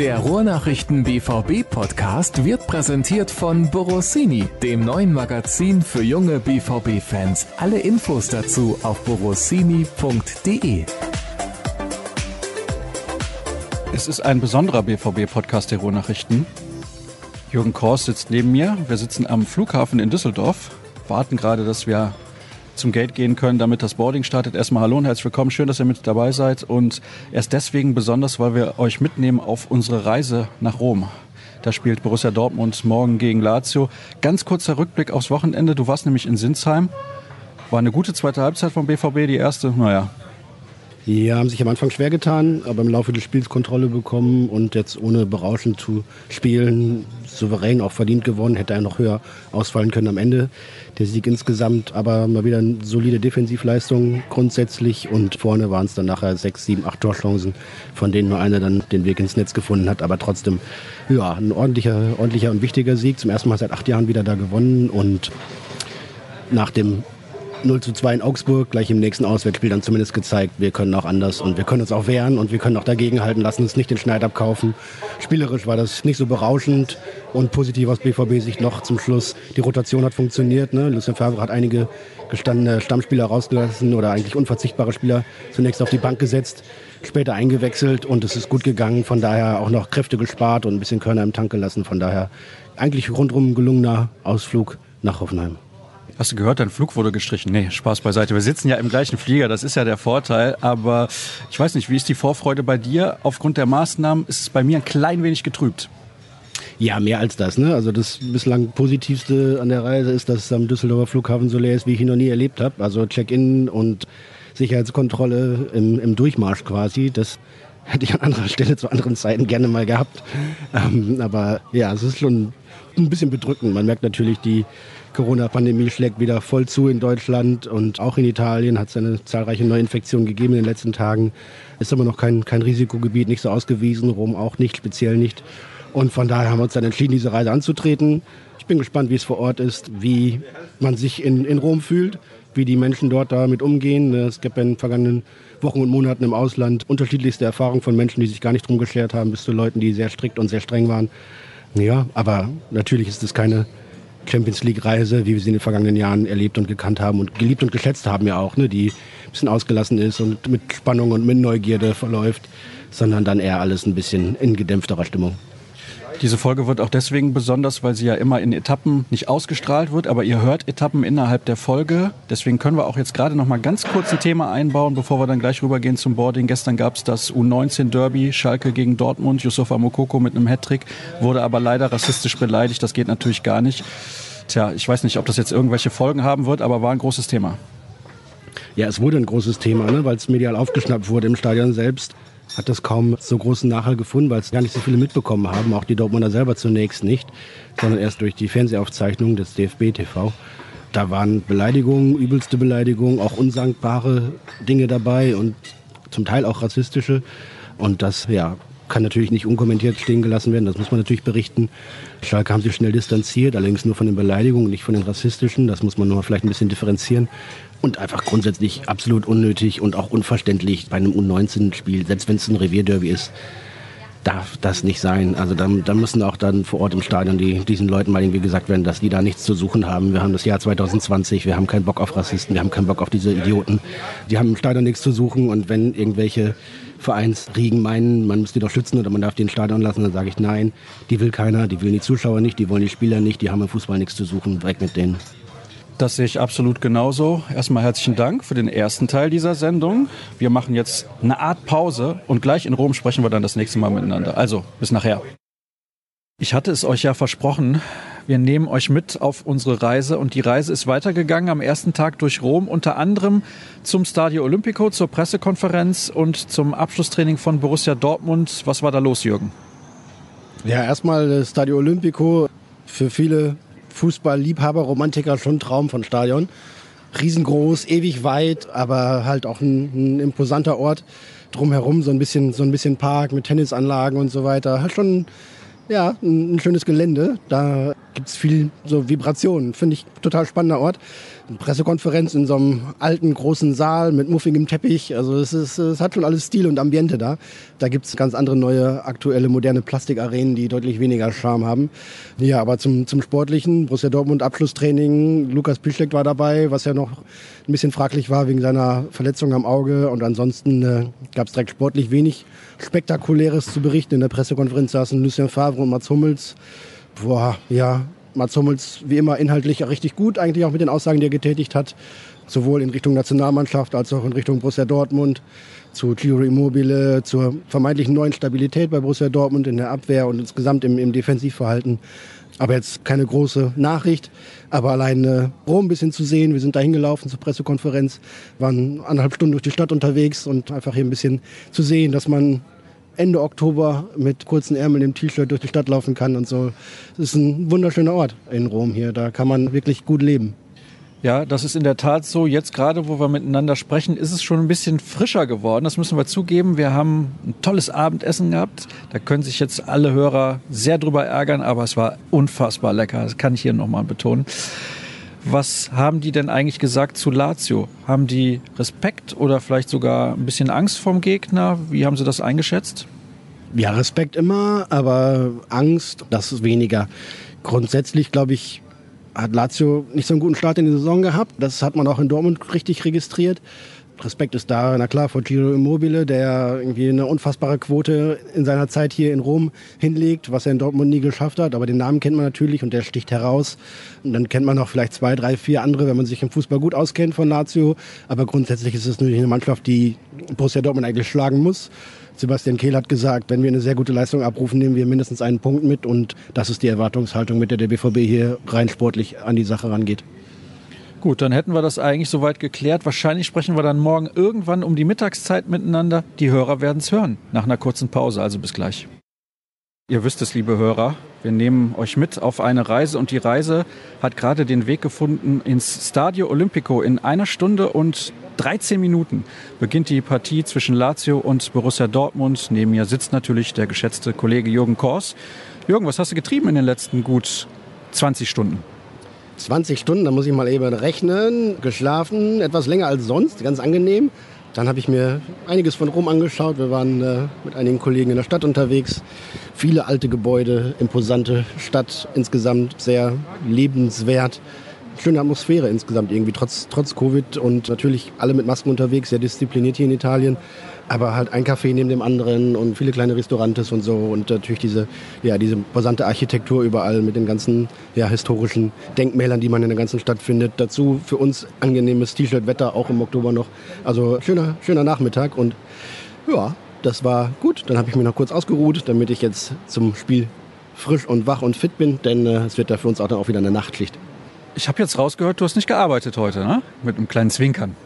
Der Ruhrnachrichten BVB Podcast wird präsentiert von Borossini, dem neuen Magazin für junge BVB Fans. Alle Infos dazu auf borossini.de. Es ist ein besonderer BVB Podcast der Ruhrnachrichten. Jürgen Kors sitzt neben mir. Wir sitzen am Flughafen in Düsseldorf, warten gerade, dass wir zum Gate gehen können, damit das Boarding startet. Erstmal hallo und herzlich willkommen. Schön, dass ihr mit dabei seid. Und erst deswegen besonders, weil wir euch mitnehmen auf unsere Reise nach Rom. Da spielt Borussia Dortmund morgen gegen Lazio. Ganz kurzer Rückblick aufs Wochenende. Du warst nämlich in Sinsheim. War eine gute zweite Halbzeit vom BVB, die erste, naja, die haben sich am Anfang schwer getan, aber im Laufe des Spiels Kontrolle bekommen und jetzt ohne berauschend zu spielen, souverän auch verdient gewonnen, hätte er noch höher ausfallen können am Ende. Der Sieg insgesamt, aber mal wieder eine solide Defensivleistung grundsätzlich und vorne waren es dann nachher sechs, sieben, acht Torchancen, von denen nur einer dann den Weg ins Netz gefunden hat, aber trotzdem, ja, ein ordentlicher, ordentlicher und wichtiger Sieg. Zum ersten Mal seit acht Jahren wieder da gewonnen und nach dem 0 zu 2 in Augsburg, gleich im nächsten Auswärtsspiel dann zumindest gezeigt, wir können auch anders und wir können uns auch wehren und wir können auch dagegenhalten, lassen uns nicht den Schneid abkaufen. Spielerisch war das nicht so berauschend und positiv aus BVB-Sicht noch zum Schluss. Die Rotation hat funktioniert. Ne? Lucien Favre hat einige gestandene Stammspieler rausgelassen oder eigentlich unverzichtbare Spieler zunächst auf die Bank gesetzt, später eingewechselt und es ist gut gegangen. Von daher auch noch Kräfte gespart und ein bisschen Körner im Tank gelassen. Von daher eigentlich rundum gelungener Ausflug nach Hoffenheim. Hast du gehört, dein Flug wurde gestrichen? Nee, Spaß beiseite. Wir sitzen ja im gleichen Flieger, das ist ja der Vorteil. Aber ich weiß nicht, wie ist die Vorfreude bei dir? Aufgrund der Maßnahmen ist es bei mir ein klein wenig getrübt. Ja, mehr als das. Ne? Also das bislang Positivste an der Reise ist, dass es am Düsseldorfer Flughafen so leer ist, wie ich ihn noch nie erlebt habe. Also Check-in und Sicherheitskontrolle im, im Durchmarsch quasi. Das hätte ich an anderer Stelle zu anderen Zeiten gerne mal gehabt. Ähm, aber ja, es ist schon ein bisschen bedrückend. Man merkt natürlich die Corona-Pandemie schlägt wieder voll zu in Deutschland und auch in Italien hat es eine zahlreiche Neuinfektionen gegeben in den letzten Tagen. Ist immer noch kein, kein Risikogebiet, nicht so ausgewiesen, Rom auch nicht, speziell nicht. Und von daher haben wir uns dann entschieden, diese Reise anzutreten. Ich bin gespannt, wie es vor Ort ist, wie man sich in, in Rom fühlt, wie die Menschen dort damit umgehen. Es gibt in den vergangenen Wochen und Monaten im Ausland unterschiedlichste Erfahrungen von Menschen, die sich gar nicht drum geschert haben, bis zu Leuten, die sehr strikt und sehr streng waren. Ja, aber natürlich ist es keine Champions League-Reise, wie wir sie in den vergangenen Jahren erlebt und gekannt haben und geliebt und geschätzt haben ja auch, ne, die ein bisschen ausgelassen ist und mit Spannung und mit Neugierde verläuft, sondern dann eher alles ein bisschen in gedämpfterer Stimmung. Diese Folge wird auch deswegen besonders, weil sie ja immer in Etappen nicht ausgestrahlt wird, aber ihr hört Etappen innerhalb der Folge. Deswegen können wir auch jetzt gerade noch mal ganz kurz ein Thema einbauen, bevor wir dann gleich rübergehen zum Boarding. Gestern gab es das U19 Derby, Schalke gegen Dortmund, Yusufa Mokoko mit einem Hattrick, wurde aber leider rassistisch beleidigt. Das geht natürlich gar nicht. Tja, ich weiß nicht, ob das jetzt irgendwelche Folgen haben wird, aber war ein großes Thema. Ja, es wurde ein großes Thema, ne, weil es medial aufgeschnappt wurde im Stadion selbst hat das kaum so großen Nachhall gefunden, weil es gar nicht so viele mitbekommen haben, auch die Dortmunder selber zunächst nicht, sondern erst durch die Fernsehaufzeichnung des DFB TV. Da waren Beleidigungen, übelste Beleidigungen, auch unsankbare Dinge dabei und zum Teil auch rassistische. Und das, ja, kann natürlich nicht unkommentiert stehen gelassen werden. Das muss man natürlich berichten. Schalke haben sich schnell distanziert, allerdings nur von den Beleidigungen, nicht von den rassistischen. Das muss man nur vielleicht ein bisschen differenzieren und einfach grundsätzlich absolut unnötig und auch unverständlich bei einem U19-Spiel, selbst wenn es ein Revierderby ist, darf das nicht sein. Also da, da müssen auch dann vor Ort im Stadion die, diesen Leuten mal irgendwie gesagt werden, dass die da nichts zu suchen haben. Wir haben das Jahr 2020, wir haben keinen Bock auf Rassisten, wir haben keinen Bock auf diese Idioten. Die haben im Stadion nichts zu suchen und wenn irgendwelche Vereinsriegen meinen, man muss die doch schützen oder man darf die ins Stadion lassen, dann sage ich nein, die will keiner, die will die Zuschauer nicht, die wollen die Spieler nicht, die haben im Fußball nichts zu suchen, weg mit denen. Das sehe ich absolut genauso. Erstmal herzlichen Dank für den ersten Teil dieser Sendung. Wir machen jetzt eine Art Pause und gleich in Rom sprechen wir dann das nächste Mal miteinander. Also, bis nachher. Ich hatte es euch ja versprochen, wir nehmen euch mit auf unsere Reise und die Reise ist weitergegangen am ersten Tag durch Rom, unter anderem zum Stadio Olimpico, zur Pressekonferenz und zum Abschlusstraining von Borussia Dortmund. Was war da los, Jürgen? Ja, erstmal das Stadio Olimpico für viele Fußballliebhaber, Romantiker schon ein Traum von Stadion. Riesengroß, ewig weit, aber halt auch ein, ein imposanter Ort. Drumherum so ein bisschen, so ein bisschen Park mit Tennisanlagen und so weiter. Hat schon ja, ein, ein schönes Gelände. Da gibt es viel so Vibrationen. Finde ich total spannender Ort. Pressekonferenz in so einem alten, großen Saal mit muffigem Teppich. Also es, ist, es hat schon alles Stil und Ambiente da. Da gibt es ganz andere neue, aktuelle, moderne Plastikarenen, die deutlich weniger Charme haben. Ja, aber zum, zum Sportlichen, Borussia Dortmund Abschlusstraining, Lukas Pischleck war dabei, was ja noch ein bisschen fraglich war wegen seiner Verletzung am Auge. Und ansonsten äh, gab es direkt sportlich wenig Spektakuläres zu berichten. In der Pressekonferenz saßen Lucien Favre und Mats Hummels. Boah, ja, Mats Hummels wie immer inhaltlich richtig gut, eigentlich auch mit den Aussagen, die er getätigt hat. Sowohl in Richtung Nationalmannschaft als auch in Richtung Borussia Dortmund, zu Giro Immobile, zur vermeintlichen neuen Stabilität bei Borussia Dortmund in der Abwehr und insgesamt im, im Defensivverhalten. Aber jetzt keine große Nachricht. Aber allein äh, Rom ein bisschen zu sehen. Wir sind da hingelaufen zur Pressekonferenz, waren anderthalb Stunden durch die Stadt unterwegs und einfach hier ein bisschen zu sehen, dass man Ende Oktober mit kurzen Ärmeln im T-Shirt durch die Stadt laufen kann und so. Es ist ein wunderschöner Ort in Rom hier. Da kann man wirklich gut leben. Ja, das ist in der Tat so. Jetzt gerade, wo wir miteinander sprechen, ist es schon ein bisschen frischer geworden. Das müssen wir zugeben. Wir haben ein tolles Abendessen gehabt. Da können sich jetzt alle Hörer sehr drüber ärgern, aber es war unfassbar lecker. Das kann ich hier nochmal betonen. Was haben die denn eigentlich gesagt zu Lazio? Haben die Respekt oder vielleicht sogar ein bisschen Angst vom Gegner? Wie haben sie das eingeschätzt? Ja, Respekt immer, aber Angst, das ist weniger. Grundsätzlich, glaube ich, hat Lazio nicht so einen guten Start in die Saison gehabt. Das hat man auch in Dortmund richtig registriert. Respekt ist da, na klar, vor Giro Immobile, der irgendwie eine unfassbare Quote in seiner Zeit hier in Rom hinlegt, was er in Dortmund nie geschafft hat. Aber den Namen kennt man natürlich und der sticht heraus. Und dann kennt man noch vielleicht zwei, drei, vier andere, wenn man sich im Fußball gut auskennt von Lazio. Aber grundsätzlich ist es natürlich eine Mannschaft, die Borussia Dortmund eigentlich schlagen muss. Sebastian Kehl hat gesagt, wenn wir eine sehr gute Leistung abrufen, nehmen wir mindestens einen Punkt mit. Und das ist die Erwartungshaltung, mit der der BVB hier rein sportlich an die Sache rangeht. Gut, dann hätten wir das eigentlich soweit geklärt. Wahrscheinlich sprechen wir dann morgen irgendwann um die Mittagszeit miteinander. Die Hörer werden es hören, nach einer kurzen Pause. Also bis gleich. Ihr wisst es, liebe Hörer, wir nehmen euch mit auf eine Reise und die Reise hat gerade den Weg gefunden ins Stadio Olimpico. In einer Stunde und 13 Minuten beginnt die Partie zwischen Lazio und Borussia Dortmund. Neben mir sitzt natürlich der geschätzte Kollege Jürgen Kors. Jürgen, was hast du getrieben in den letzten gut 20 Stunden? 20 Stunden, da muss ich mal eben rechnen. Geschlafen, etwas länger als sonst, ganz angenehm. Dann habe ich mir einiges von Rom angeschaut. Wir waren äh, mit einigen Kollegen in der Stadt unterwegs. Viele alte Gebäude, imposante Stadt, insgesamt sehr lebenswert. Schöne Atmosphäre insgesamt irgendwie, trotz, trotz Covid und natürlich alle mit Masken unterwegs, sehr diszipliniert hier in Italien aber halt ein Café neben dem anderen und viele kleine Restaurantes und so und natürlich diese, ja, diese imposante Architektur überall mit den ganzen ja, historischen Denkmälern, die man in der ganzen Stadt findet. Dazu für uns angenehmes T-Shirt-Wetter, auch im Oktober noch. Also schöner, schöner Nachmittag und ja, das war gut. Dann habe ich mich noch kurz ausgeruht, damit ich jetzt zum Spiel frisch und wach und fit bin, denn äh, es wird da für uns auch dann auch wieder eine Nachtschicht. Ich habe jetzt rausgehört, du hast nicht gearbeitet heute, ne? Mit einem kleinen Zwinkern.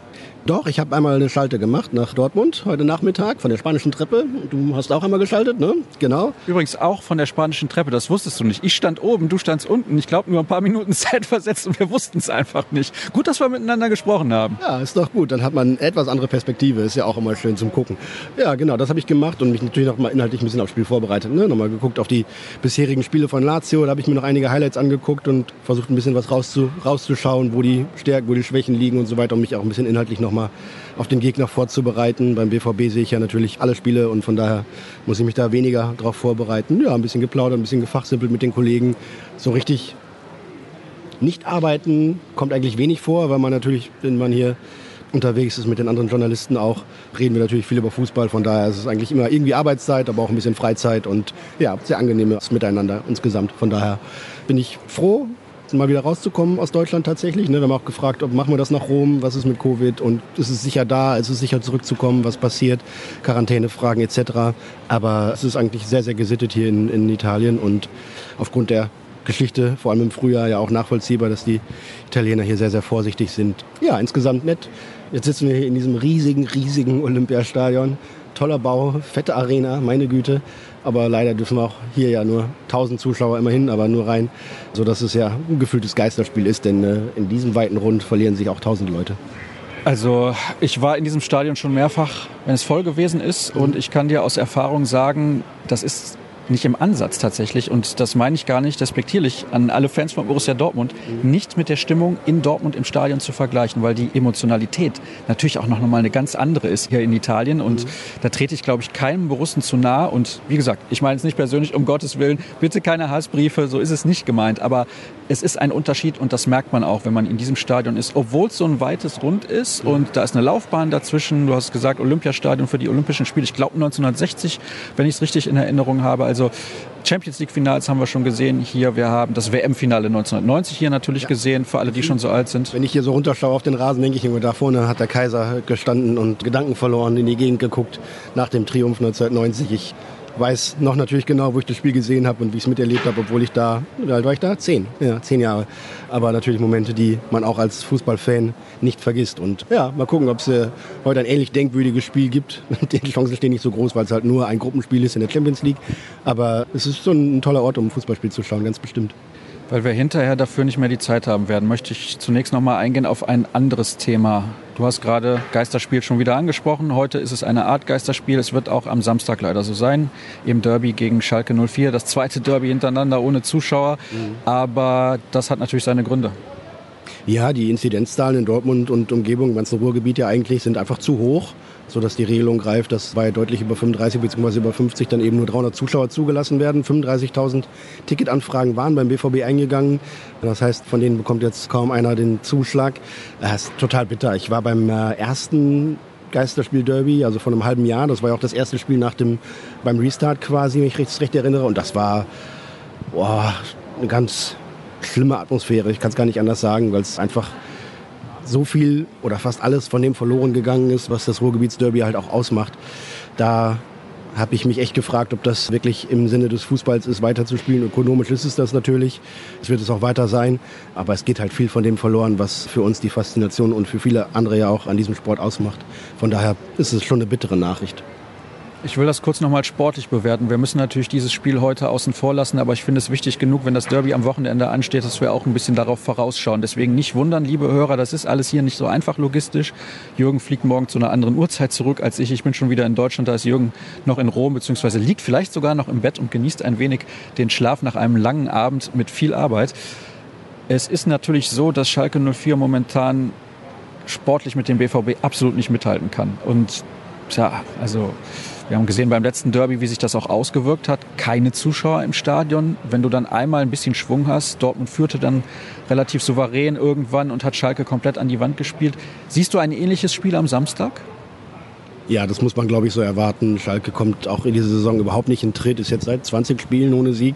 Doch, ich habe einmal eine Schalte gemacht nach Dortmund heute Nachmittag von der spanischen Treppe. Du hast auch einmal geschaltet, ne? Genau. Übrigens auch von der spanischen Treppe, das wusstest du nicht. Ich stand oben, du standst unten. Ich glaube nur ein paar Minuten Zeit versetzt und wir wussten es einfach nicht. Gut, dass wir miteinander gesprochen haben. Ja, ist doch gut. Dann hat man etwas andere Perspektive. Ist ja auch immer schön zum Gucken. Ja, genau, das habe ich gemacht und mich natürlich noch mal inhaltlich ein bisschen aufs Spiel vorbereitet. Ne? Nochmal geguckt auf die bisherigen Spiele von Lazio. Da habe ich mir noch einige Highlights angeguckt und versucht ein bisschen was rauszu rauszuschauen, wo die Stärken, wo die Schwächen liegen und so weiter, um mich auch ein bisschen inhaltlich nochmal auf den Gegner vorzubereiten. Beim BVB sehe ich ja natürlich alle Spiele und von daher muss ich mich da weniger darauf vorbereiten. Ja, ein bisschen geplaudert, ein bisschen gefachsimpelt mit den Kollegen. So richtig nicht arbeiten kommt eigentlich wenig vor, weil man natürlich, wenn man hier unterwegs ist mit den anderen Journalisten auch, reden wir natürlich viel über Fußball. Von daher ist es eigentlich immer irgendwie Arbeitszeit, aber auch ein bisschen Freizeit und ja, sehr angenehmes Miteinander insgesamt. Von daher bin ich froh, mal wieder rauszukommen aus Deutschland tatsächlich. Ne? Wir haben auch gefragt, ob machen wir das nach Rom, was ist mit Covid und ist es sicher da, ist es sicher zurückzukommen, was passiert, Quarantänefragen etc. Aber es ist eigentlich sehr, sehr gesittet hier in, in Italien und aufgrund der Geschichte, vor allem im Frühjahr, ja auch nachvollziehbar, dass die Italiener hier sehr, sehr vorsichtig sind. Ja, insgesamt nett. Jetzt sitzen wir hier in diesem riesigen, riesigen Olympiastadion. Toller Bau, fette Arena, meine Güte. Aber leider dürfen wir auch hier ja nur 1000 Zuschauer immerhin, aber nur rein, sodass es ja ein gefühltes Geisterspiel ist, denn äh, in diesem weiten Rund verlieren sich auch 1000 Leute. Also ich war in diesem Stadion schon mehrfach, wenn es voll gewesen ist und ich kann dir aus Erfahrung sagen, das ist nicht im Ansatz tatsächlich, und das meine ich gar nicht respektierlich an alle Fans von Borussia Dortmund, nicht mit der Stimmung in Dortmund im Stadion zu vergleichen, weil die Emotionalität natürlich auch noch mal eine ganz andere ist hier in Italien. Und mhm. da trete ich, glaube ich, keinem Borussen zu nah. Und wie gesagt, ich meine es nicht persönlich, um Gottes Willen, bitte keine Hassbriefe, so ist es nicht gemeint. Aber es ist ein Unterschied und das merkt man auch, wenn man in diesem Stadion ist. Obwohl es so ein weites Rund ist und da ist eine Laufbahn dazwischen. Du hast gesagt, Olympiastadion für die Olympischen Spiele. Ich glaube 1960, wenn ich es richtig in Erinnerung habe. Also Champions League Finals haben wir schon gesehen hier. Wir haben das WM-Finale 1990 hier natürlich ja. gesehen, für alle, die schon so alt sind. Wenn ich hier so runterschaue auf den Rasen, denke ich immer, da vorne hat der Kaiser gestanden und Gedanken verloren, in die Gegend geguckt nach dem Triumph 1990. Ich weiß noch natürlich genau, wo ich das Spiel gesehen habe und wie ich es miterlebt habe, obwohl ich da, wie alt war ich da? Zehn, ja, zehn Jahre. Aber natürlich Momente, die man auch als Fußballfan nicht vergisst. Und ja, mal gucken, ob es äh, heute ein ähnlich denkwürdiges Spiel gibt. Die Chancen stehen nicht so groß, weil es halt nur ein Gruppenspiel ist in der Champions League. Aber es ist so ein toller Ort, um ein Fußballspiel zu schauen, ganz bestimmt. Weil wir hinterher dafür nicht mehr die Zeit haben werden, möchte ich zunächst noch mal eingehen auf ein anderes Thema. Du hast gerade Geisterspiel schon wieder angesprochen. Heute ist es eine Art Geisterspiel. Es wird auch am Samstag leider so sein. Im Derby gegen Schalke 04. Das zweite Derby hintereinander ohne Zuschauer. Mhm. Aber das hat natürlich seine Gründe. Ja, die Inzidenzzahlen in Dortmund und Umgebung, im ganzen Ruhrgebiet ja eigentlich, sind einfach zu hoch sodass die Regelung greift, dass bei deutlich über 35 bzw. über 50 dann eben nur 300 Zuschauer zugelassen werden. 35.000 Ticketanfragen waren beim BVB eingegangen. Das heißt, von denen bekommt jetzt kaum einer den Zuschlag. Das ist total bitter. Ich war beim äh, ersten Geisterspiel Derby, also vor einem halben Jahr. Das war ja auch das erste Spiel nach dem, beim Restart quasi, wenn ich recht, recht erinnere. Und das war boah, eine ganz schlimme Atmosphäre. Ich kann es gar nicht anders sagen, weil es einfach so viel oder fast alles von dem verloren gegangen ist, was das Ruhrgebietsderby halt auch ausmacht. Da habe ich mich echt gefragt, ob das wirklich im Sinne des Fußballs ist, weiterzuspielen. Ökonomisch ist es das natürlich. Es wird es auch weiter sein. Aber es geht halt viel von dem verloren, was für uns die Faszination und für viele andere ja auch an diesem Sport ausmacht. Von daher ist es schon eine bittere Nachricht. Ich will das kurz nochmal sportlich bewerten. Wir müssen natürlich dieses Spiel heute außen vor lassen, aber ich finde es wichtig genug, wenn das Derby am Wochenende ansteht, dass wir auch ein bisschen darauf vorausschauen. Deswegen nicht wundern, liebe Hörer, das ist alles hier nicht so einfach logistisch. Jürgen fliegt morgen zu einer anderen Uhrzeit zurück als ich. Ich bin schon wieder in Deutschland, da ist Jürgen noch in Rom, beziehungsweise liegt vielleicht sogar noch im Bett und genießt ein wenig den Schlaf nach einem langen Abend mit viel Arbeit. Es ist natürlich so, dass Schalke 04 momentan sportlich mit dem BVB absolut nicht mithalten kann. Und tja, also wir haben gesehen beim letzten Derby, wie sich das auch ausgewirkt hat. Keine Zuschauer im Stadion. Wenn du dann einmal ein bisschen Schwung hast, Dortmund führte dann relativ souverän irgendwann und hat Schalke komplett an die Wand gespielt. Siehst du ein ähnliches Spiel am Samstag? Ja, das muss man, glaube ich, so erwarten. Schalke kommt auch in dieser Saison überhaupt nicht in Tritt, ist jetzt seit 20 Spielen ohne Sieg.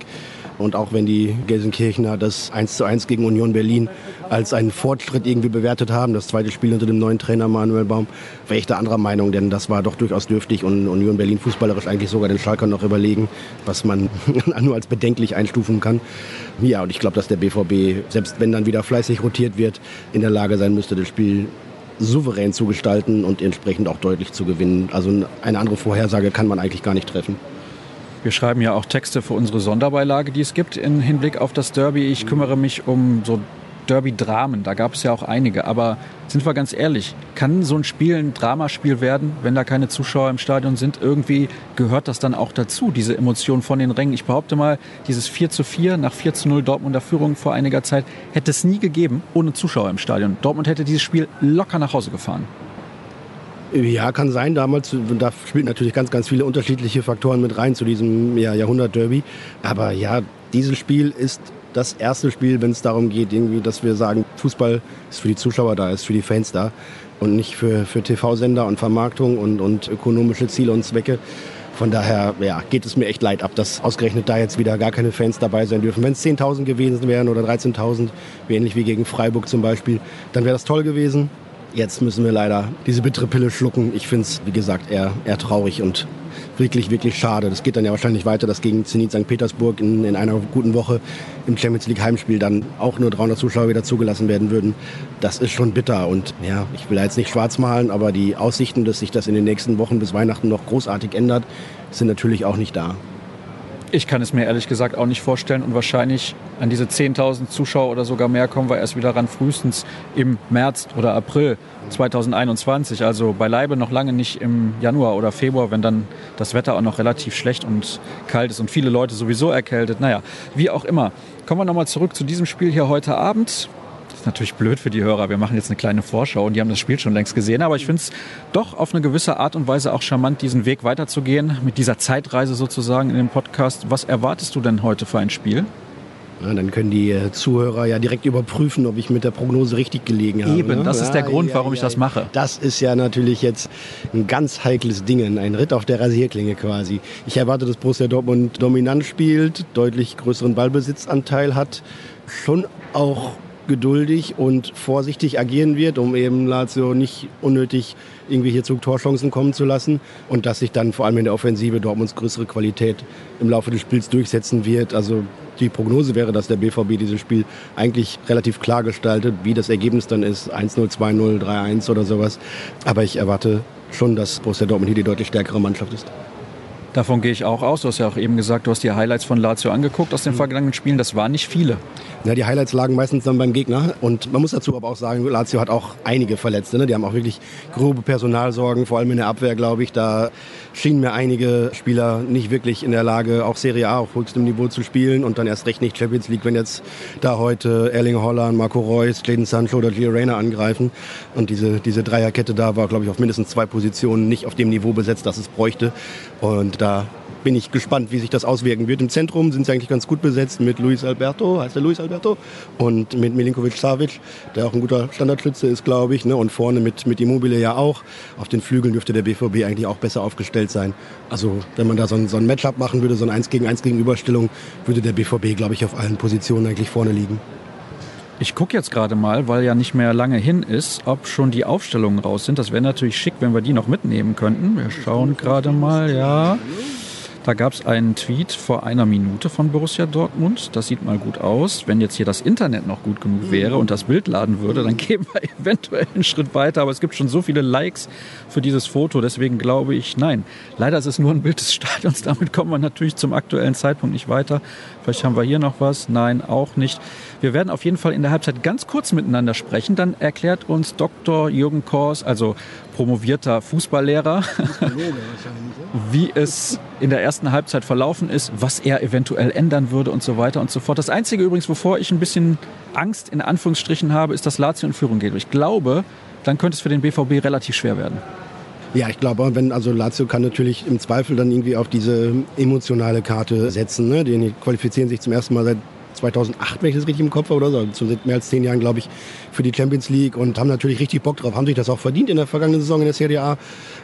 Und auch wenn die Gelsenkirchener das 1 zu 1 gegen Union Berlin als einen Fortschritt irgendwie bewertet haben, das zweite Spiel unter dem neuen Trainer Manuel Baum, wäre ich da anderer Meinung, denn das war doch durchaus dürftig und Union Berlin fußballerisch eigentlich sogar den Schalkern noch überlegen, was man nur als bedenklich einstufen kann. Ja, und ich glaube, dass der BVB, selbst wenn dann wieder fleißig rotiert wird, in der Lage sein müsste, das Spiel souverän zu gestalten und entsprechend auch deutlich zu gewinnen. Also eine andere Vorhersage kann man eigentlich gar nicht treffen. Wir schreiben ja auch Texte für unsere Sonderbeilage, die es gibt im Hinblick auf das Derby. Ich kümmere mich um so Derby-Dramen. Da gab es ja auch einige. Aber sind wir ganz ehrlich, kann so ein Spiel ein Dramaspiel werden, wenn da keine Zuschauer im Stadion sind? Irgendwie gehört das dann auch dazu, diese Emotion von den Rängen. Ich behaupte mal, dieses 4 zu 4 nach 4 zu 0 Dortmunder Führung vor einiger Zeit hätte es nie gegeben ohne Zuschauer im Stadion. Dortmund hätte dieses Spiel locker nach Hause gefahren. Ja, kann sein. Damals, da spielt natürlich ganz, ganz viele unterschiedliche Faktoren mit rein zu diesem ja, Jahrhundert-Derby. Aber ja, dieses Spiel ist das erste Spiel, wenn es darum geht, irgendwie, dass wir sagen, Fußball ist für die Zuschauer da, ist für die Fans da und nicht für, für TV-Sender und Vermarktung und, und ökonomische Ziele und Zwecke. Von daher ja, geht es mir echt leid ab, dass ausgerechnet da jetzt wieder gar keine Fans dabei sein dürfen. Wenn es 10.000 gewesen wären oder 13.000, ähnlich wie gegen Freiburg zum Beispiel, dann wäre das toll gewesen. Jetzt müssen wir leider diese bittere Pille schlucken. Ich finde es, wie gesagt, eher, eher traurig und wirklich, wirklich schade. Das geht dann ja wahrscheinlich weiter, dass gegen Zenit St. Petersburg in, in einer guten Woche im Champions League Heimspiel dann auch nur 300 Zuschauer wieder zugelassen werden würden. Das ist schon bitter und ja, ich will jetzt nicht schwarz malen, aber die Aussichten, dass sich das in den nächsten Wochen bis Weihnachten noch großartig ändert, sind natürlich auch nicht da. Ich kann es mir ehrlich gesagt auch nicht vorstellen und wahrscheinlich an diese 10.000 Zuschauer oder sogar mehr kommen wir erst wieder ran, frühestens im März oder April 2021. Also beileibe noch lange nicht im Januar oder Februar, wenn dann das Wetter auch noch relativ schlecht und kalt ist und viele Leute sowieso erkältet. Naja, wie auch immer. Kommen wir nochmal zurück zu diesem Spiel hier heute Abend. Das ist natürlich blöd für die Hörer. Wir machen jetzt eine kleine Vorschau und die haben das Spiel schon längst gesehen. Aber ich finde es doch auf eine gewisse Art und Weise auch charmant, diesen Weg weiterzugehen, mit dieser Zeitreise sozusagen in dem Podcast. Was erwartest du denn heute für ein Spiel? Ja, dann können die äh, Zuhörer ja direkt überprüfen, ob ich mit der Prognose richtig gelegen habe. Eben, ne? das ist der Ja, Grund, ja, warum ich das mache. Das ist ja natürlich jetzt ein ganz heikles Ding, ein Ritt auf der Rasierklinge quasi. Ich erwarte, dass Borussia Dortmund dominant spielt, deutlich größeren Ballbesitzanteil hat, schon auch geduldig und vorsichtig agieren wird, um eben Lazio nicht unnötig irgendwie hier zu Torchancen kommen zu lassen und dass sich dann vor allem in der Offensive Dortmunds größere Qualität im Laufe des Spiels durchsetzen wird. Also die Prognose wäre, dass der BVB dieses Spiel eigentlich relativ klar gestaltet, wie das Ergebnis dann ist, 1-0, 2-0, 3-1 oder sowas. Aber ich erwarte schon, dass Borussia Dortmund hier die deutlich stärkere Mannschaft ist. Davon gehe ich auch aus. Du hast ja auch eben gesagt, du hast die Highlights von Lazio angeguckt aus den vergangenen Spielen. Das waren nicht viele. Ja, die Highlights lagen meistens dann beim Gegner. Und man muss dazu aber auch sagen, Lazio hat auch einige Verletzte. Ne? Die haben auch wirklich grobe Personalsorgen, vor allem in der Abwehr, glaube ich. Da schienen mir einige Spieler nicht wirklich in der Lage, auch Serie A auf höchstem Niveau zu spielen und dann erst recht nicht Champions League, wenn jetzt da heute Erling Holland, Marco Reus, Jadon Sancho oder Gio Reyna angreifen. Und diese, diese Dreierkette da war, glaube ich, auf mindestens zwei Positionen nicht auf dem Niveau besetzt, das es bräuchte. Und da bin ich gespannt, wie sich das auswirken wird. Im Zentrum sind sie eigentlich ganz gut besetzt mit Luis Alberto, heißt der Luis Alberto, und mit Milinkovic Savic, der auch ein guter Standardschütze ist, glaube ich. Ne? Und vorne mit, mit Immobile ja auch. Auf den Flügeln dürfte der BVB eigentlich auch besser aufgestellt sein. Also wenn man da so ein, so ein Matchup machen würde, so ein 1 gegen 1 Gegenüberstellung, würde der BVB, glaube ich, auf allen Positionen eigentlich vorne liegen. Ich gucke jetzt gerade mal, weil ja nicht mehr lange hin ist, ob schon die Aufstellungen raus sind. Das wäre natürlich schick, wenn wir die noch mitnehmen könnten. Wir schauen gerade mal, ja. Da gab es einen Tweet vor einer Minute von Borussia Dortmund. Das sieht mal gut aus. Wenn jetzt hier das Internet noch gut genug wäre und das Bild laden würde, dann gehen wir eventuell einen Schritt weiter. Aber es gibt schon so viele Likes für dieses Foto. Deswegen glaube ich, nein. Leider ist es nur ein Bild des Stadions. Damit kommen wir natürlich zum aktuellen Zeitpunkt nicht weiter. Vielleicht haben wir hier noch was. Nein, auch nicht. Wir werden auf jeden Fall in der Halbzeit ganz kurz miteinander sprechen. Dann erklärt uns Dr. Jürgen Kors, also promovierter Fußballlehrer, wie es in der ersten Halbzeit verlaufen ist, was er eventuell ändern würde und so weiter und so fort. Das Einzige übrigens, wovor ich ein bisschen Angst in Anführungsstrichen habe, ist, dass Lazio in Führung geht. Ich glaube, dann könnte es für den BVB relativ schwer werden. Ja, ich glaube, wenn also Lazio kann natürlich im Zweifel dann irgendwie auf diese emotionale Karte setzen. Ne? Die qualifizieren sich zum ersten Mal seit 2008, wenn ich das richtig im Kopf habe, oder so, zu mehr als zehn Jahren, glaube ich, für die Champions League und haben natürlich richtig Bock drauf, haben sich das auch verdient in der vergangenen Saison in der Serie A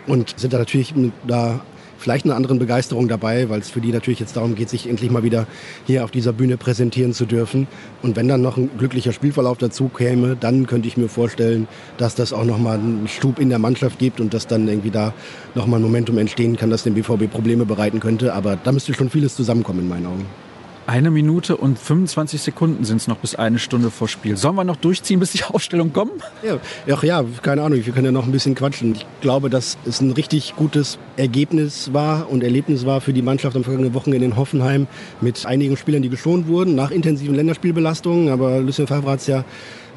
und sind da natürlich da vielleicht einer anderen Begeisterung dabei, weil es für die natürlich jetzt darum geht, sich endlich mal wieder hier auf dieser Bühne präsentieren zu dürfen. Und wenn dann noch ein glücklicher Spielverlauf dazu käme, dann könnte ich mir vorstellen, dass das auch nochmal einen Stub in der Mannschaft gibt und dass dann irgendwie da nochmal ein Momentum entstehen kann, das dem BVB Probleme bereiten könnte. Aber da müsste schon vieles zusammenkommen in meinen Augen. Eine Minute und 25 Sekunden sind es noch bis eine Stunde vor Spiel. Sollen wir noch durchziehen, bis die Aufstellung kommt? Ja, ach ja, keine Ahnung, wir können ja noch ein bisschen quatschen. Ich glaube, dass es ein richtig gutes Ergebnis war und Erlebnis war für die Mannschaft am vergangenen Wochenende in Hoffenheim mit einigen Spielern, die geschont wurden nach intensiven Länderspielbelastungen. Aber Lucien Favre hat es ja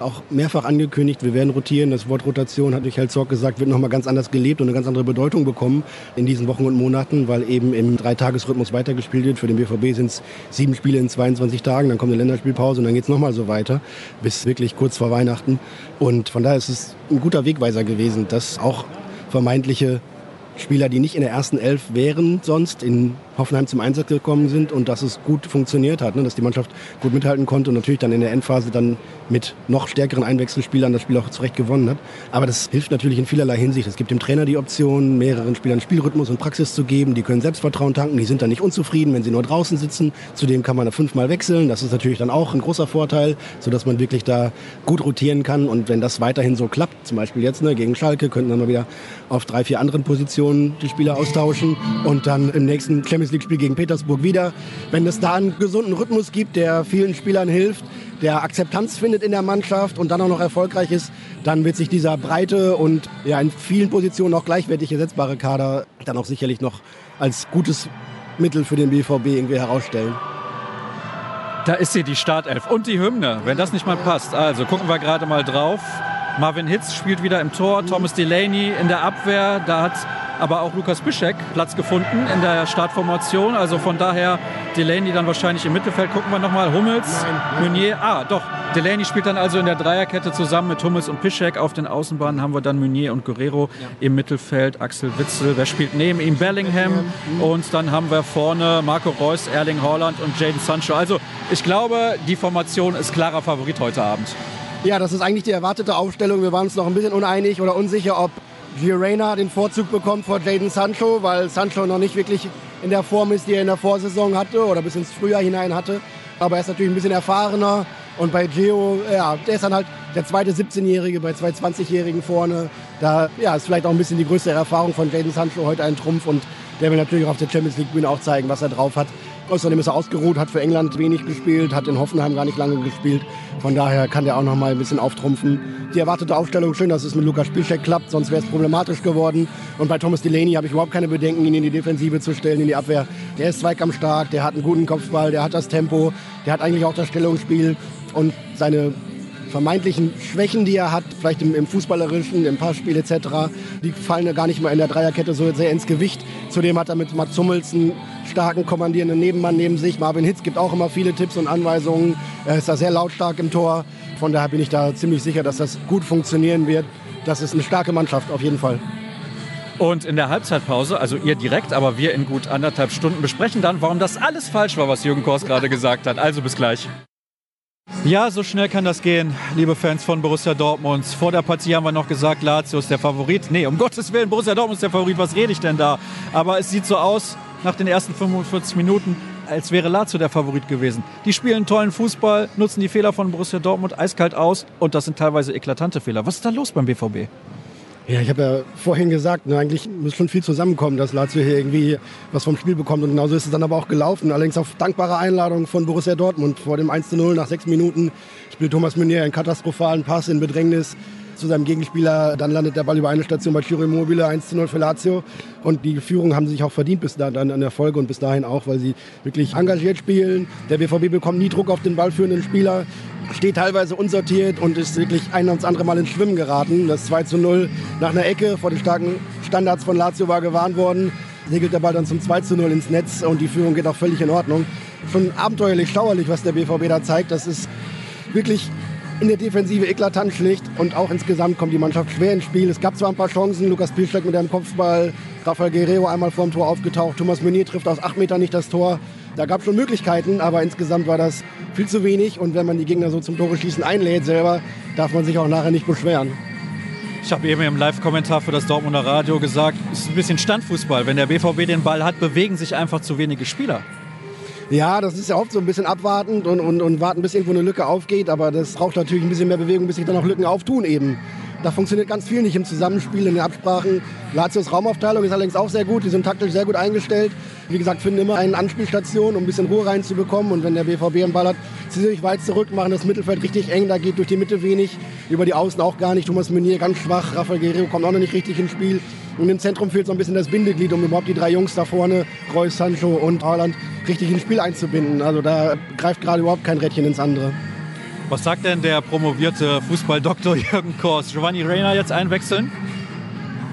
auch mehrfach angekündigt, wir werden rotieren. Das Wort Rotation, hat Michael Zorc gesagt, wird nochmal ganz anders gelebt und eine ganz andere Bedeutung bekommen in diesen Wochen und Monaten, weil eben im Dreitagesrhythmus weitergespielt wird. Für den BVB sind es sieben Spiele in 22 Tagen, dann kommt eine Länderspielpause und dann geht es nochmal so weiter, bis wirklich kurz vor Weihnachten. Und von daher ist es ein guter Wegweiser gewesen, dass auch vermeintliche Spieler, die nicht in der ersten Elf wären, sonst in Hoffenheim zum Einsatz gekommen sind und dass es gut funktioniert hat, ne? dass die Mannschaft gut mithalten konnte und natürlich dann in der Endphase dann mit noch stärkeren Einwechselspielern das Spiel auch zurecht gewonnen hat. Aber das hilft natürlich in vielerlei Hinsicht. Es gibt dem Trainer die Option, mehreren Spielern Spielrhythmus und Praxis zu geben. Die können Selbstvertrauen tanken, die sind dann nicht unzufrieden, wenn sie nur draußen sitzen. Zudem kann man da fünfmal wechseln. Das ist natürlich dann auch ein großer Vorteil, sodass man wirklich da gut rotieren kann. Und wenn das weiterhin so klappt, zum Beispiel jetzt ne, gegen Schalke, könnten dann mal wieder auf drei, vier anderen Positionen die Spieler austauschen und dann im nächsten Champions League-Spiel gegen Petersburg wieder. Wenn es da einen gesunden Rhythmus gibt, der vielen Spielern hilft, der Akzeptanz findet in der Mannschaft und dann auch noch erfolgreich ist, dann wird sich dieser breite und ja in vielen Positionen auch gleichwertig ersetzbare Kader dann auch sicherlich noch als gutes Mittel für den BVB irgendwie herausstellen. Da ist sie, die Startelf und die Hymne, wenn das nicht mal passt. Also gucken wir gerade mal drauf. Marvin Hitz spielt wieder im Tor, Thomas Delaney in der Abwehr. Da hat aber auch Lukas Bischek Platz gefunden in der Startformation. Also von daher Delaney dann wahrscheinlich im Mittelfeld. Gucken wir nochmal. Hummels, Nein, Meunier. Ah, doch. Delaney spielt dann also in der Dreierkette zusammen mit Hummels und Piszek. Auf den Außenbahnen haben wir dann Meunier und Guerrero ja. im Mittelfeld. Axel Witzel, wer spielt neben ihm? Bellingham. Und dann haben wir vorne Marco Reus, Erling Haaland und Jaden Sancho. Also ich glaube, die Formation ist klarer Favorit heute Abend. Ja, das ist eigentlich die erwartete Aufstellung. Wir waren uns noch ein bisschen uneinig oder unsicher, ob Gio Reyna den Vorzug bekommt vor Jaden Sancho, weil Sancho noch nicht wirklich in der Form ist, die er in der Vorsaison hatte oder bis ins Frühjahr hinein hatte. Aber er ist natürlich ein bisschen erfahrener. Und bei Gio, ja, der ist dann halt der zweite 17-Jährige bei zwei 20-Jährigen vorne. Da ja, ist vielleicht auch ein bisschen die größere Erfahrung von Jaden Sancho heute ein Trumpf. Und der will natürlich auf der Champions League Bühne auch zeigen, was er drauf hat. Außerdem ist er ausgeruht, hat für England wenig gespielt, hat in Hoffenheim gar nicht lange gespielt. Von daher kann der auch noch mal ein bisschen auftrumpfen. Die erwartete Aufstellung schön, dass es mit Lukas Spielcheck klappt, sonst wäre es problematisch geworden. Und bei Thomas Delaney habe ich überhaupt keine Bedenken, ihn in die Defensive zu stellen, in die Abwehr. Der ist zweikampfstark, der hat einen guten Kopfball, der hat das Tempo, der hat eigentlich auch das Stellungsspiel und seine vermeintlichen Schwächen, die er hat, vielleicht im, im Fußballerischen, im Passspiel etc., die fallen ja gar nicht mal in der Dreierkette so sehr ins Gewicht. Zudem hat er mit Mats Hummels einen starken kommandierenden Nebenmann neben sich. Marvin Hitz gibt auch immer viele Tipps und Anweisungen. Er ist da sehr lautstark im Tor. Von daher bin ich da ziemlich sicher, dass das gut funktionieren wird. Das ist eine starke Mannschaft auf jeden Fall. Und in der Halbzeitpause, also ihr direkt, aber wir in gut anderthalb Stunden besprechen dann, warum das alles falsch war, was Jürgen Kors gerade gesagt hat. Also bis gleich. Ja, so schnell kann das gehen, liebe Fans von Borussia Dortmund. Vor der Partie haben wir noch gesagt, Lazio ist der Favorit. Nee, um Gottes Willen, Borussia Dortmund ist der Favorit. Was rede ich denn da? Aber es sieht so aus, nach den ersten 45 Minuten, als wäre Lazio der Favorit gewesen. Die spielen tollen Fußball, nutzen die Fehler von Borussia Dortmund eiskalt aus und das sind teilweise eklatante Fehler. Was ist da los beim BVB? Ja, ich habe ja vorhin gesagt, ne, eigentlich muss schon viel zusammenkommen, dass Lazio hier irgendwie was vom Spiel bekommt. Und genauso ist es dann aber auch gelaufen. Allerdings auf dankbare Einladung von Borussia Dortmund. Vor dem 1-0 nach sechs Minuten spielt Thomas Meunier einen katastrophalen Pass in Bedrängnis zu seinem Gegenspieler. Dann landet der Ball über eine Station bei Ciro Immobile 1 zu 0 für Lazio. Und die Führung haben sie sich auch verdient bis dahin an der Folge und bis dahin auch, weil sie wirklich engagiert spielen. Der BVB bekommt nie Druck auf den ballführenden Spieler steht teilweise unsortiert und ist wirklich ein und das andere Mal ins Schwimmen geraten. Das 2 zu 0 nach einer Ecke vor den starken Standards von Lazio war gewarnt worden. Segelt der Ball dann zum 2 zu 0 ins Netz und die Führung geht auch völlig in Ordnung. Schon abenteuerlich, schauerlich, was der BVB da zeigt. Das ist wirklich in der Defensive eklatant schlicht und auch insgesamt kommt die Mannschaft schwer ins Spiel. Es gab zwar ein paar Chancen, Lukas Piszczek mit einem Kopfball, Rafael Guerrero einmal vor dem Tor aufgetaucht, Thomas Meunier trifft aus acht Metern nicht das Tor. Da gab es schon Möglichkeiten, aber insgesamt war das viel zu wenig und wenn man die Gegner so zum Tore schießen einlädt selber, darf man sich auch nachher nicht beschweren. Ich habe eben im Live-Kommentar für das Dortmunder Radio gesagt, es ist ein bisschen Standfußball. Wenn der BVB den Ball hat, bewegen sich einfach zu wenige Spieler. Ja, das ist ja oft so ein bisschen abwartend und, und, und warten, bis irgendwo eine Lücke aufgeht. Aber das braucht natürlich ein bisschen mehr Bewegung, bis sich dann auch Lücken auftun eben. Da funktioniert ganz viel nicht im Zusammenspiel, in den Absprachen. Lazios Raumaufteilung ist allerdings auch sehr gut. Die sind taktisch sehr gut eingestellt. Wie gesagt, finden immer eine Anspielstation, um ein bisschen Ruhe reinzubekommen. Und wenn der BVB einen Ball hat, ziehen sie sich weit zurück, machen das Mittelfeld richtig eng. Da geht durch die Mitte wenig, über die Außen auch gar nicht. Thomas Meunier ganz schwach. Rafael Guerrero kommt auch noch nicht richtig ins Spiel. Und im Zentrum fehlt so ein bisschen das Bindeglied, um überhaupt die drei Jungs da vorne, Reus, Sancho und Haaland, richtig ins Spiel einzubinden. Also da greift gerade überhaupt kein Rädchen ins andere. Was sagt denn der promovierte Fußballdoktor Jürgen Kors? Giovanni Reina jetzt einwechseln?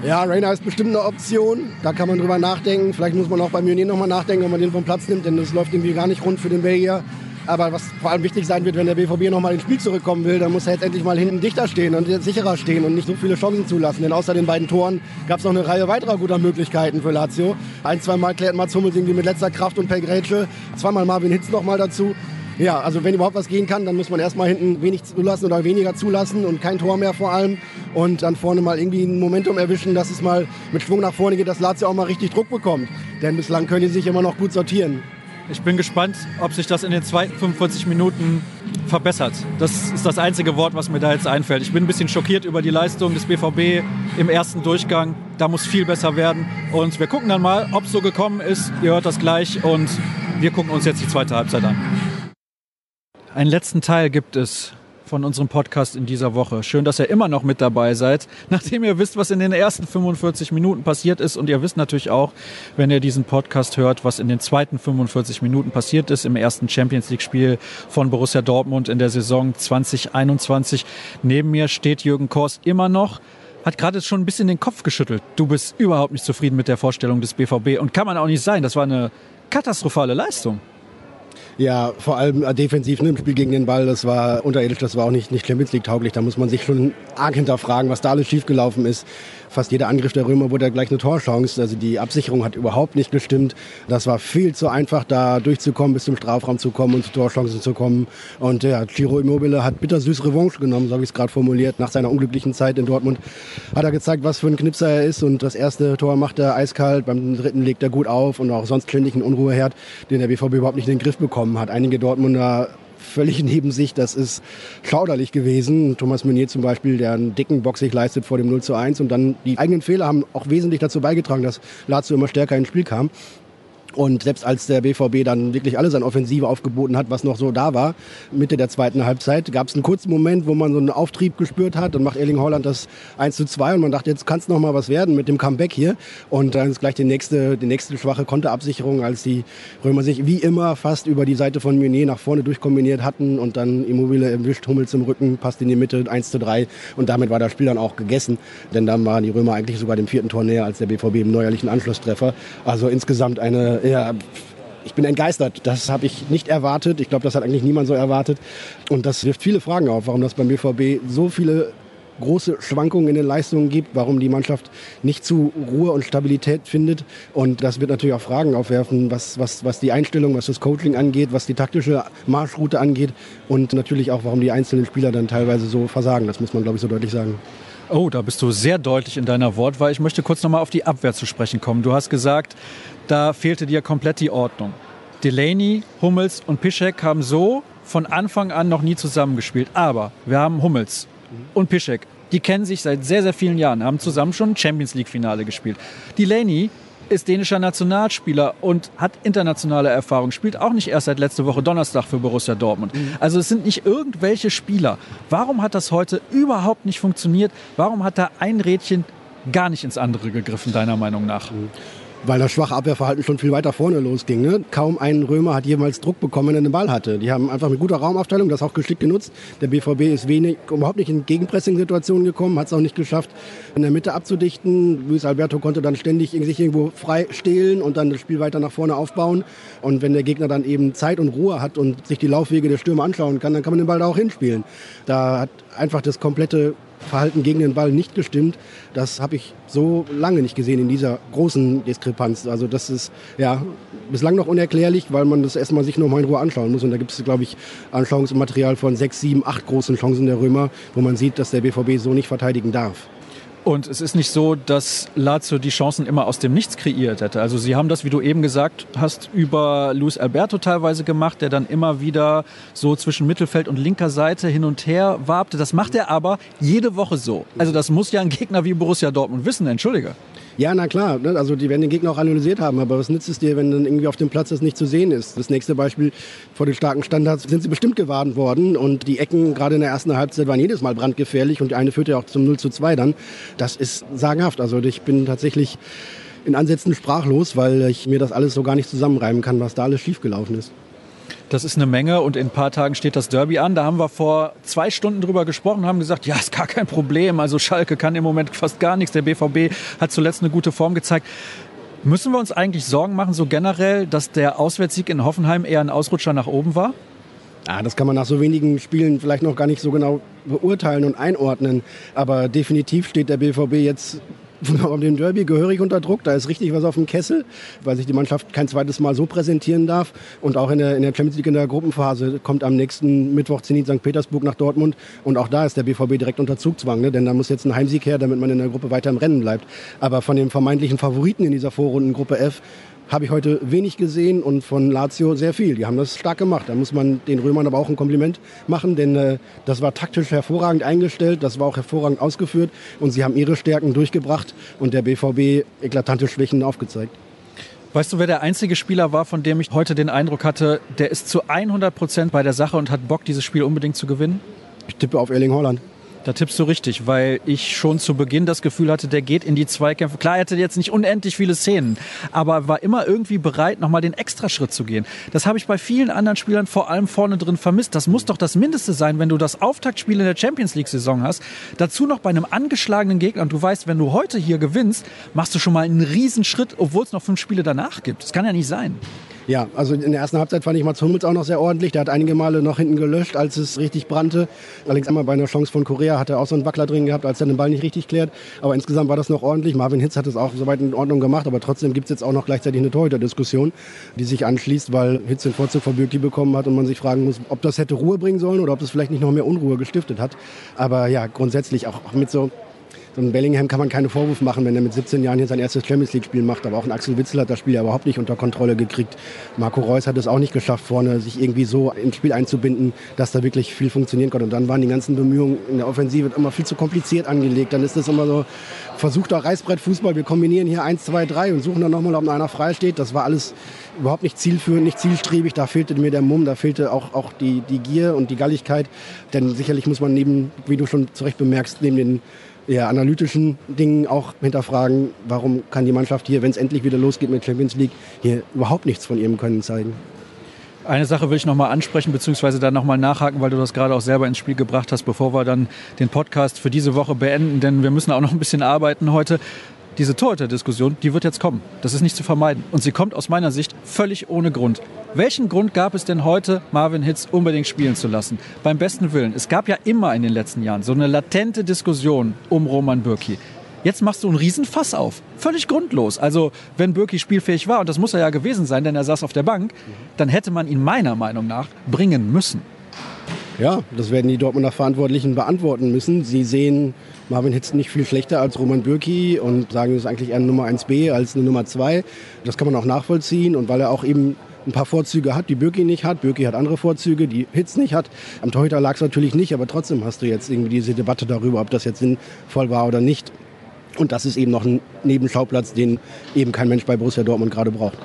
Ja, Reina ist bestimmt eine Option. Da kann man drüber nachdenken. Vielleicht muss man auch bei Meunier nochmal nachdenken, ob man den vom Platz nimmt, denn es läuft irgendwie gar nicht rund für den Belgier. Aber was vor allem wichtig sein wird, wenn der BVB nochmal ins Spiel zurückkommen will, dann muss er jetzt endlich mal hinten dichter stehen und sicherer stehen und nicht so viele Chancen zulassen. Denn außer den beiden Toren gab es noch eine Reihe weiterer guter Möglichkeiten für Lazio. Ein, zwei Mal klärt Mats Hummels irgendwie mit letzter Kraft und per Grätsche. Zweimal Marvin Hitz nochmal dazu. Ja, also wenn überhaupt was gehen kann, dann muss man erstmal hinten wenig zulassen oder weniger zulassen und kein Tor mehr vor allem. Und dann vorne mal irgendwie ein Momentum erwischen, dass es mal mit Schwung nach vorne geht, dass Lazio auch mal richtig Druck bekommt. Denn bislang können die sich immer noch gut sortieren. Ich bin gespannt, ob sich das in den zweiten 45 Minuten verbessert. Das ist das einzige Wort, was mir da jetzt einfällt. Ich bin ein bisschen schockiert über die Leistung des BVB im ersten Durchgang. Da muss viel besser werden. Und wir gucken dann mal, ob es so gekommen ist. Ihr hört das gleich und wir gucken uns jetzt die zweite Halbzeit an. Einen letzten Teil gibt es von unserem Podcast in dieser Woche. Schön, dass ihr immer noch mit dabei seid, nachdem ihr wisst, was in den ersten 45 Minuten passiert ist. Und ihr wisst natürlich auch, wenn ihr diesen Podcast hört, was in den zweiten 45 Minuten passiert ist im ersten Champions League-Spiel von Borussia Dortmund in der Saison 2021. Neben mir steht Jürgen Kors immer noch hat gerade schon ein bisschen den Kopf geschüttelt. Du bist überhaupt nicht zufrieden mit der Vorstellung des BVB und kann man auch nicht sein. Das war eine katastrophale Leistung. Ja, vor allem äh, defensiv ne, im Spiel gegen den Ball, das war unterirdisch, das war auch nicht, nicht Champions League tauglich. Da muss man sich schon arg hinterfragen, was da alles schiefgelaufen ist fast jeder Angriff der Römer wurde gleich eine Torchance. Also die Absicherung hat überhaupt nicht gestimmt. Das war viel zu einfach, da durchzukommen, bis zum Strafraum zu kommen und zu Torchancen zu kommen. Und ja, Giro Immobile hat bittersüß Revanche genommen, so habe ich es gerade formuliert. Nach seiner unglücklichen Zeit in Dortmund hat er gezeigt, was für ein Knipser er ist. Und das erste Tor macht er eiskalt, beim dritten legt er gut auf und auch sonst ständig einen Unruheherd, den der BVB überhaupt nicht in den Griff bekommen hat. Einige Dortmunder völlig neben sich. Das ist schauderlich gewesen. Thomas Meunier zum Beispiel, der einen dicken Box sich leistet vor dem 0 zu 1. Und dann die eigenen Fehler haben auch wesentlich dazu beigetragen, dass Lazio immer stärker ins Spiel kam. Und selbst als der BVB dann wirklich alles an Offensive aufgeboten hat, was noch so da war, Mitte der zweiten Halbzeit, gab es einen kurzen Moment, wo man so einen Auftrieb gespürt hat. Dann macht Erling Holland das 1 zu 2 und man dachte, jetzt kann es noch mal was werden mit dem Comeback hier. Und dann ist gleich die nächste, die nächste schwache Konterabsicherung, als die Römer sich wie immer fast über die Seite von Meunier nach vorne durchkombiniert hatten und dann Immobile erwischt, Hummels im Rücken, passt in die Mitte, 1 zu 3 und damit war das Spiel dann auch gegessen. Denn dann waren die Römer eigentlich sogar dem vierten Tor näher als der BVB im neuerlichen Anschlusstreffer. Also insgesamt eine ja, ich bin entgeistert. Das habe ich nicht erwartet. Ich glaube, das hat eigentlich niemand so erwartet. Und das wirft viele Fragen auf, warum das beim BVB so viele große Schwankungen in den Leistungen gibt, warum die Mannschaft nicht zu Ruhe und Stabilität findet. Und das wird natürlich auch Fragen aufwerfen, was, was, was die Einstellung, was das Coaching angeht, was die taktische Marschroute angeht und natürlich auch, warum die einzelnen Spieler dann teilweise so versagen. Das muss man, glaube ich, so deutlich sagen. Oh, da bist du sehr deutlich in deiner Wortwahl. Ich möchte kurz nochmal auf die Abwehr zu sprechen kommen. Du hast gesagt, da fehlte dir komplett die Ordnung. Delaney, Hummels und Piszek haben so von Anfang an noch nie zusammengespielt. Aber wir haben Hummels und Piszek. Die kennen sich seit sehr, sehr vielen Jahren, haben zusammen schon Champions League-Finale gespielt. Delaney ist dänischer Nationalspieler und hat internationale Erfahrung, spielt auch nicht erst seit letzter Woche Donnerstag für Borussia Dortmund. Mhm. Also es sind nicht irgendwelche Spieler. Warum hat das heute überhaupt nicht funktioniert? Warum hat da ein Rädchen gar nicht ins andere gegriffen, deiner Meinung nach? Mhm weil das schwache Abwehrverhalten schon viel weiter vorne losging. Ne? Kaum ein Römer hat jemals Druck bekommen, wenn er den Ball hatte. Die haben einfach mit guter Raumaufteilung das auch geschickt genutzt. Der BVB ist wenig, überhaupt nicht in Gegenpressing-Situationen gekommen, hat es auch nicht geschafft, in der Mitte abzudichten. Luis Alberto konnte dann ständig sich irgendwo frei stehlen und dann das Spiel weiter nach vorne aufbauen. Und wenn der Gegner dann eben Zeit und Ruhe hat und sich die Laufwege der Stürmer anschauen kann, dann kann man den Ball da auch hinspielen. Da hat einfach das komplette Verhalten gegen den Ball nicht gestimmt. Das habe ich so lange nicht gesehen in dieser großen Diskrepanz. Also das ist ja bislang noch unerklärlich, weil man das erstmal sich nochmal in Ruhe anschauen muss. Und da gibt es, glaube ich, Anschauungsmaterial von sechs, sieben, acht großen Chancen der Römer, wo man sieht, dass der BVB so nicht verteidigen darf. Und es ist nicht so, dass Lazio die Chancen immer aus dem Nichts kreiert hätte. Also sie haben das, wie du eben gesagt hast, über Luis Alberto teilweise gemacht, der dann immer wieder so zwischen Mittelfeld und linker Seite hin und her wabte. Das macht er aber jede Woche so. Also das muss ja ein Gegner wie Borussia Dortmund wissen, entschuldige. Ja, na klar. Ne? Also die werden den Gegner auch analysiert haben. Aber was nützt es dir, wenn dann irgendwie auf dem Platz das nicht zu sehen ist? Das nächste Beispiel vor den starken Standards sind sie bestimmt gewarnt worden. Und die Ecken gerade in der ersten Halbzeit waren jedes Mal brandgefährlich. Und die eine führte ja auch zum 0 zu 2 dann. Das ist sagenhaft. Also ich bin tatsächlich in Ansätzen sprachlos, weil ich mir das alles so gar nicht zusammenreimen kann, was da alles schiefgelaufen ist. Das ist eine Menge und in ein paar Tagen steht das Derby an. Da haben wir vor zwei Stunden drüber gesprochen, haben gesagt, ja, ist gar kein Problem. Also Schalke kann im Moment fast gar nichts. Der BVB hat zuletzt eine gute Form gezeigt. Müssen wir uns eigentlich Sorgen machen, so generell, dass der Auswärtssieg in Hoffenheim eher ein Ausrutscher nach oben war? Ja, das kann man nach so wenigen Spielen vielleicht noch gar nicht so genau beurteilen und einordnen. Aber definitiv steht der BVB jetzt um den Derby gehörig unter Druck. Da ist richtig was auf dem Kessel, weil sich die Mannschaft kein zweites Mal so präsentieren darf. Und auch in der, in der Champions League in der Gruppenphase kommt am nächsten Mittwoch Zenit St. Petersburg nach Dortmund. Und auch da ist der BVB direkt unter Zugzwang, ne? denn da muss jetzt ein Heimsieg her, damit man in der Gruppe weiter im Rennen bleibt. Aber von den vermeintlichen Favoriten in dieser Vorrundengruppe F habe ich heute wenig gesehen und von Lazio sehr viel. Die haben das stark gemacht. Da muss man den Römern aber auch ein Kompliment machen, denn äh, das war taktisch hervorragend eingestellt, das war auch hervorragend ausgeführt und sie haben ihre Stärken durchgebracht und der BVB eklatante Schwächen aufgezeigt. Weißt du, wer der einzige Spieler war, von dem ich heute den Eindruck hatte, der ist zu 100 Prozent bei der Sache und hat Bock, dieses Spiel unbedingt zu gewinnen? Ich tippe auf Erling Holland. Da tippst du richtig, weil ich schon zu Beginn das Gefühl hatte, der geht in die Zweikämpfe. Klar, er hatte jetzt nicht unendlich viele Szenen, aber war immer irgendwie bereit, nochmal den Extraschritt zu gehen. Das habe ich bei vielen anderen Spielern vor allem vorne drin vermisst. Das muss doch das Mindeste sein, wenn du das Auftaktspiel in der Champions League-Saison hast. Dazu noch bei einem angeschlagenen Gegner. Und du weißt, wenn du heute hier gewinnst, machst du schon mal einen Riesenschritt, obwohl es noch fünf Spiele danach gibt. Das kann ja nicht sein. Ja, also in der ersten Halbzeit fand ich Mats Hummels auch noch sehr ordentlich. Der hat einige Male noch hinten gelöscht, als es richtig brannte. Allerdings einmal bei einer Chance von Korea hat er auch so einen Wackler drin gehabt, als er den Ball nicht richtig klärt. Aber insgesamt war das noch ordentlich. Marvin Hitz hat es auch soweit in Ordnung gemacht. Aber trotzdem gibt es jetzt auch noch gleichzeitig eine Torhüter-Diskussion, die sich anschließt, weil Hitz den Vorzug von Bürki bekommen hat und man sich fragen muss, ob das hätte Ruhe bringen sollen oder ob das vielleicht nicht noch mehr Unruhe gestiftet hat. Aber ja, grundsätzlich auch mit so so ein Bellingham kann man keine Vorwurf machen, wenn er mit 17 Jahren hier sein erstes Champions League-Spiel macht. Aber auch ein Axel Witzel hat das Spiel ja überhaupt nicht unter Kontrolle gekriegt. Marco Reus hat es auch nicht geschafft, vorne sich irgendwie so ins Spiel einzubinden, dass da wirklich viel funktionieren konnte. Und dann waren die ganzen Bemühungen in der Offensive immer viel zu kompliziert angelegt. Dann ist das immer so versuchter Reißbrettfußball. Wir kombinieren hier 1, 2, 3 und suchen dann nochmal, ob einer frei steht. Das war alles überhaupt nicht zielführend, nicht zielstrebig. Da fehlte mir der Mumm, da fehlte auch, auch die, die Gier und die Galligkeit. Denn sicherlich muss man neben, wie du schon zu Recht bemerkst, neben den eher analytischen Dingen auch hinterfragen, warum kann die Mannschaft hier, wenn es endlich wieder losgeht mit Champions League, hier überhaupt nichts von ihrem Können zeigen. Eine Sache will ich nochmal ansprechen, beziehungsweise dann nochmal nachhaken, weil du das gerade auch selber ins Spiel gebracht hast, bevor wir dann den Podcast für diese Woche beenden, denn wir müssen auch noch ein bisschen arbeiten heute diese Torhüter-Diskussion, die wird jetzt kommen. Das ist nicht zu vermeiden. Und sie kommt aus meiner Sicht völlig ohne Grund. Welchen Grund gab es denn heute, Marvin Hitz unbedingt spielen zu lassen? Beim besten Willen. Es gab ja immer in den letzten Jahren so eine latente Diskussion um Roman Bürki. Jetzt machst du einen Riesenfass auf. Völlig grundlos. Also, wenn Bürki spielfähig war, und das muss er ja gewesen sein, denn er saß auf der Bank, dann hätte man ihn meiner Meinung nach bringen müssen. Ja, das werden die Dortmunder Verantwortlichen beantworten müssen. Sie sehen Marvin Hitz nicht viel schlechter als Roman Bürki und sagen, es ist eigentlich eher eine Nummer 1b als eine Nummer 2. Das kann man auch nachvollziehen und weil er auch eben ein paar Vorzüge hat, die Bürki nicht hat. Bürki hat andere Vorzüge, die Hitz nicht hat. Am Torhüter lag es natürlich nicht, aber trotzdem hast du jetzt irgendwie diese Debatte darüber, ob das jetzt sinnvoll war oder nicht. Und das ist eben noch ein Nebenschauplatz, den eben kein Mensch bei Borussia Dortmund gerade braucht.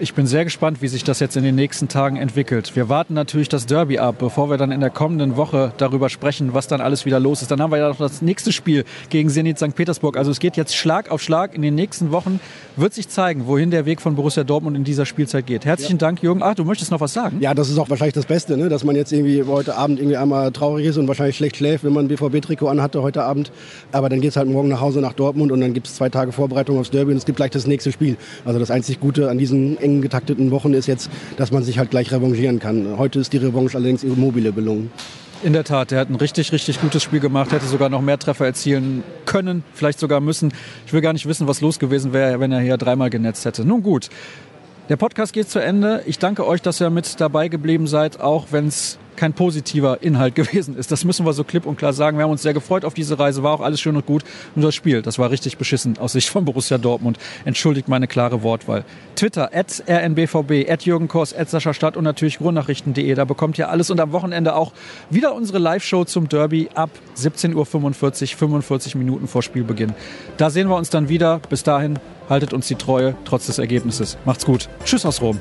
Ich bin sehr gespannt, wie sich das jetzt in den nächsten Tagen entwickelt. Wir warten natürlich das Derby ab, bevor wir dann in der kommenden Woche darüber sprechen, was dann alles wieder los ist. Dann haben wir ja noch das nächste Spiel gegen Zenit St. Petersburg. Also es geht jetzt Schlag auf Schlag. In den nächsten Wochen wird sich zeigen, wohin der Weg von Borussia Dortmund in dieser Spielzeit geht. Herzlichen ja. Dank, Jürgen. Ach, du möchtest noch was sagen? Ja, das ist auch wahrscheinlich das Beste, ne? dass man jetzt irgendwie heute Abend irgendwie einmal traurig ist und wahrscheinlich schlecht schläft, wenn man ein BVB-Trikot anhatte heute Abend. Aber dann geht es halt morgen nach Hause nach Dortmund und dann gibt es zwei Tage Vorbereitung aufs Derby und es gibt gleich das nächste Spiel. Also das einzig Gute an diesen engen getakteten Wochen ist jetzt, dass man sich halt gleich revanchieren kann. Heute ist die Revanche allerdings Immobile gelungen. In der Tat, der hat ein richtig, richtig gutes Spiel gemacht, hätte sogar noch mehr Treffer erzielen können, vielleicht sogar müssen. Ich will gar nicht wissen, was los gewesen wäre, wenn er hier dreimal genetzt hätte. Nun gut, der Podcast geht zu Ende. Ich danke euch, dass ihr mit dabei geblieben seid, auch wenn es kein positiver Inhalt gewesen ist. Das müssen wir so klipp und klar sagen. Wir haben uns sehr gefreut auf diese Reise, war auch alles schön und gut. Und das Spiel, das war richtig beschissen aus Sicht von Borussia Dortmund. Entschuldigt meine klare Wortwahl. Twitter, at rnbvb, at Jürgen Kors, at Sascha Stadt und natürlich ruhrnachrichten.de. Da bekommt ihr alles und am Wochenende auch wieder unsere Live-Show zum Derby ab 17.45 Uhr, 45 Minuten vor Spielbeginn. Da sehen wir uns dann wieder. Bis dahin, haltet uns die Treue, trotz des Ergebnisses. Macht's gut. Tschüss aus Rom.